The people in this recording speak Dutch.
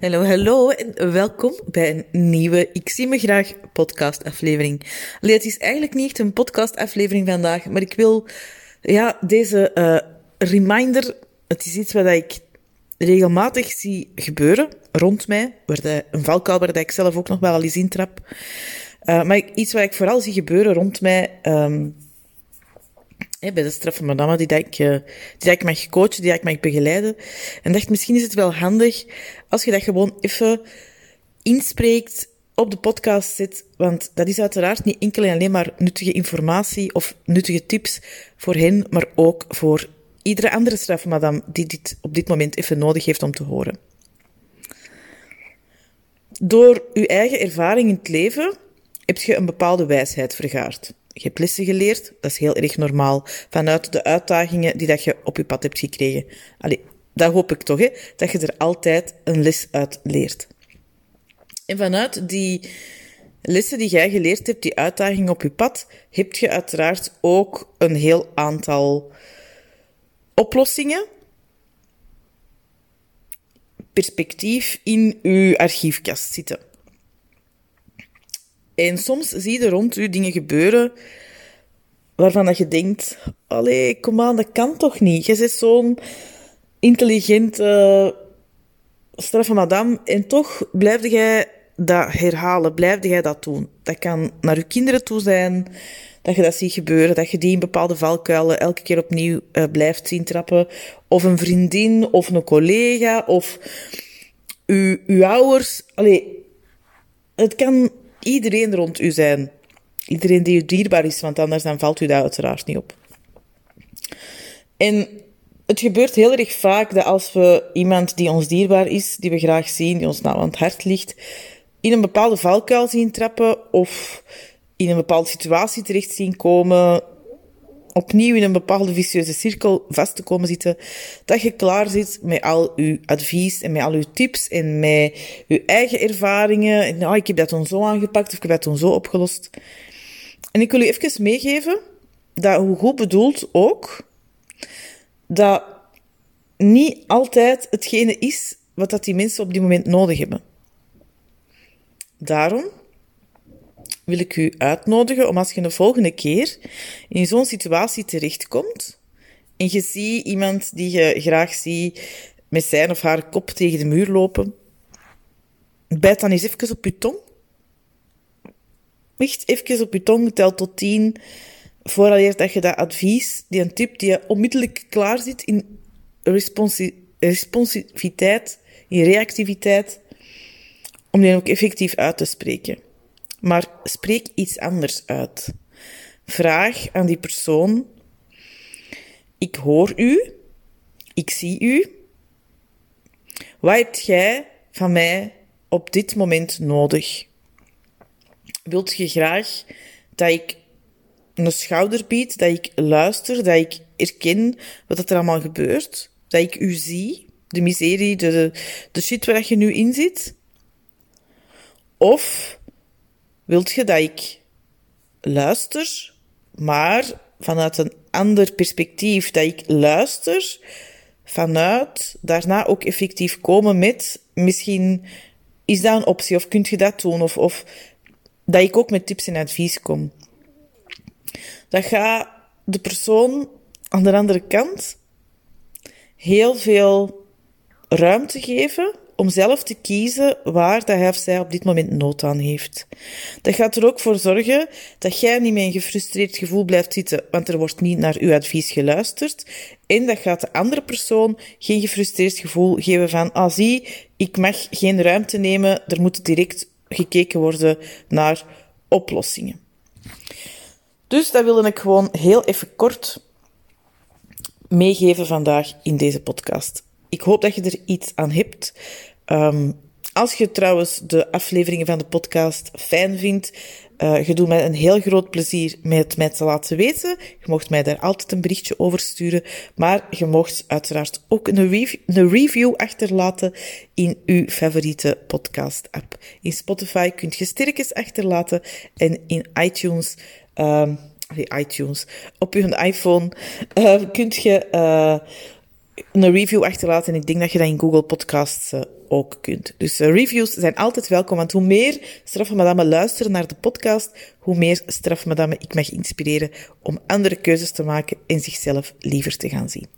Hallo, hallo en welkom bij een nieuwe Ik zie me graag podcastaflevering. Allee, het is eigenlijk niet echt een podcastaflevering vandaag, maar ik wil ja, deze uh, reminder, het is iets wat ik regelmatig zie gebeuren rond mij, waar een valkuil waar ik zelf ook nog wel al eens intrap. Uh, maar iets wat ik vooral zie gebeuren rond mij, um, bij de straffe die, dat ik, uh, die ik mag coachen, die ik mag begeleiden. En dacht, misschien is het wel handig als je dat gewoon even inspreekt, op de podcast zit. Want dat is uiteraard niet enkel en alleen maar nuttige informatie of nuttige tips voor hen, maar ook voor iedere andere straffe madame die dit op dit moment even nodig heeft om te horen. Door uw eigen ervaring in het leven heb je een bepaalde wijsheid vergaard. Je hebt lessen geleerd, dat is heel erg normaal, vanuit de uitdagingen die dat je op je pad hebt gekregen. Allee, dat hoop ik toch, hè, dat je er altijd een les uit leert. En vanuit die lessen die jij geleerd hebt, die uitdagingen op je pad, heb je uiteraard ook een heel aantal oplossingen, perspectief in je archiefkast zitten. En soms zie je rond u dingen gebeuren waarvan dat je denkt, allee, kom aan, dat kan toch niet? Je bent zo'n intelligente, straffe madame en toch blijf jij dat herhalen, blijf jij dat doen. Dat kan naar je kinderen toe zijn, dat je dat ziet gebeuren, dat je die in bepaalde valkuilen elke keer opnieuw uh, blijft zien trappen. Of een vriendin, of een collega, of uw, uw ouders. Allee, het kan iedereen rond u zijn. Iedereen die u dierbaar is, want anders dan valt u dat uiteraard niet op. En het gebeurt heel erg vaak dat als we iemand die ons dierbaar is, die we graag zien, die ons nou aan het hart ligt, in een bepaalde valkuil zien trappen of in een bepaalde situatie terecht zien komen, opnieuw in een bepaalde vicieuze cirkel vast te komen zitten, dat je klaar zit met al uw advies en met al uw tips en met uw eigen ervaringen. En, nou, ik heb dat dan zo aangepakt of ik heb dat dan zo opgelost. En ik wil u even meegeven dat, hoe goed bedoeld ook, dat niet altijd hetgene is wat dat die mensen op die moment nodig hebben. Daarom wil ik u uitnodigen om als je de volgende keer in zo'n situatie terechtkomt en je ziet iemand die je graag ziet met zijn of haar kop tegen de muur lopen, bijt dan eens even op je tong. Echt even op je tong, tel tot tien, vooraleer dat je dat advies, die een tip die je onmiddellijk klaar zit in responsi responsiviteit, in reactiviteit, om die ook effectief uit te spreken. Maar spreek iets anders uit. Vraag aan die persoon: Ik hoor u, ik zie u. Wat hebt jij van mij op dit moment nodig? Wilt je graag dat ik een schouder bied, dat ik luister, dat ik erken wat er allemaal gebeurt, dat ik u zie, de miserie, de, de shit waar je nu in zit? Of wilt je dat ik luister, maar vanuit een ander perspectief, dat ik luister, vanuit daarna ook effectief komen met, misschien is dat een optie, of kunt je dat doen, of, of dat ik ook met tips en advies kom. Dat gaat de persoon aan de andere kant heel veel ruimte geven om zelf te kiezen waar dat hij of zij op dit moment nood aan heeft. Dat gaat er ook voor zorgen dat jij niet met een gefrustreerd gevoel blijft zitten, want er wordt niet naar uw advies geluisterd. En dat gaat de andere persoon geen gefrustreerd gevoel geven van, ah zie, ik mag geen ruimte nemen, er moet direct gekeken worden naar oplossingen. Dus dat wilde ik gewoon heel even kort meegeven vandaag in deze podcast. Ik hoop dat je er iets aan hebt. Um, als je trouwens de afleveringen van de podcast fijn vindt, uh, je doet mij een heel groot plezier met mij te laten weten. Je mocht mij daar altijd een berichtje over sturen. Maar je mocht uiteraard ook een, een review achterlaten in uw favoriete podcast-app. In Spotify kunt je sterkjes achterlaten en in iTunes... Um, iTunes. Op je iPhone uh, kunt je uh, een review achterlaten. En ik denk dat je dat in Google Podcasts uh, ook kunt. Dus uh, reviews zijn altijd welkom, want hoe meer straffe madame luisteren naar de podcast, hoe meer straffe madame ik mag inspireren om andere keuzes te maken en zichzelf liever te gaan zien.